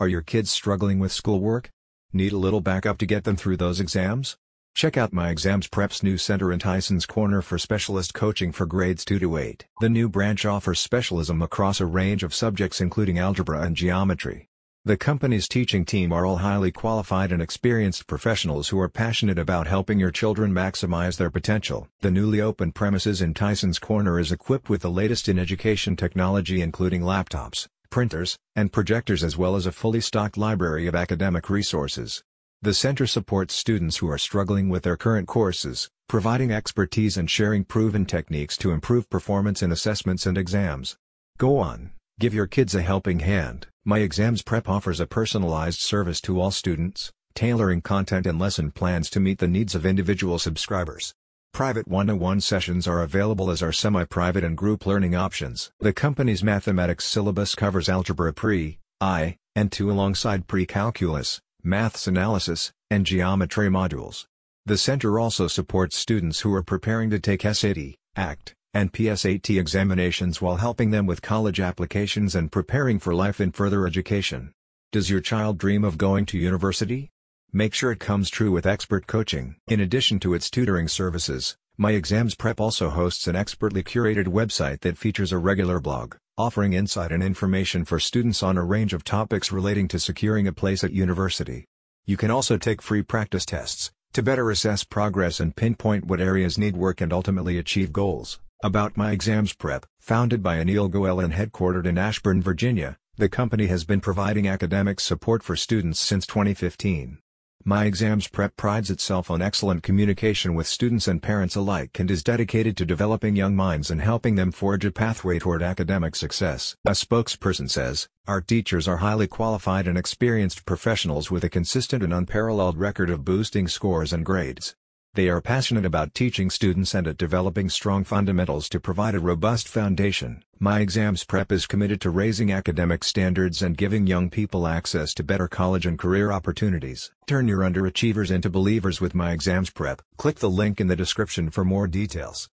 Are your kids struggling with schoolwork? Need a little backup to get them through those exams? Check out My Exams Prep's new center in Tyson's Corner for specialist coaching for grades 2 to 8. The new branch offers specialism across a range of subjects including algebra and geometry. The company's teaching team are all highly qualified and experienced professionals who are passionate about helping your children maximize their potential. The newly opened premises in Tyson's Corner is equipped with the latest in education technology including laptops, printers, and projectors as well as a fully stocked library of academic resources. The center supports students who are struggling with their current courses, providing expertise and sharing proven techniques to improve performance in assessments and exams. Go on, give your kids a helping hand. My Exams Prep offers a personalized service to all students, tailoring content and lesson plans to meet the needs of individual subscribers. Private one-on-one sessions are available as are semi-private and group learning options. The company's mathematics syllabus covers algebra pre, I, and 2 alongside pre-calculus, maths analysis, and geometry modules. The center also supports students who are preparing to take SAT, ACT, and PSAT examinations while helping them with college applications and preparing for life in further education. Does your child dream of going to university? Make sure it comes true with expert coaching. In addition to its tutoring services, My Exams Prep also hosts an expertly curated website that features a regular blog, offering insight and information for students on a range of topics relating to securing a place at university. You can also take free practice tests, to better assess progress and pinpoint what areas need work and ultimately achieve goals. About My Exams Prep, founded by Anil Goel and headquartered in Ashburn, Virginia, the company has been providing academic support for students since 2015. My Exams Prep prides itself on excellent communication with students and parents alike and is dedicated to developing young minds and helping them forge a pathway toward academic success. A spokesperson says, Our teachers are highly qualified and experienced professionals with a consistent and unparalleled record of boosting scores and grades. They are passionate about teaching students and at developing strong fundamentals to provide a robust foundation. My Exams Prep is committed to raising academic standards and giving young people access to better college and career opportunities. Turn your underachievers into believers with My Exams Prep. Click the link in the description for more details.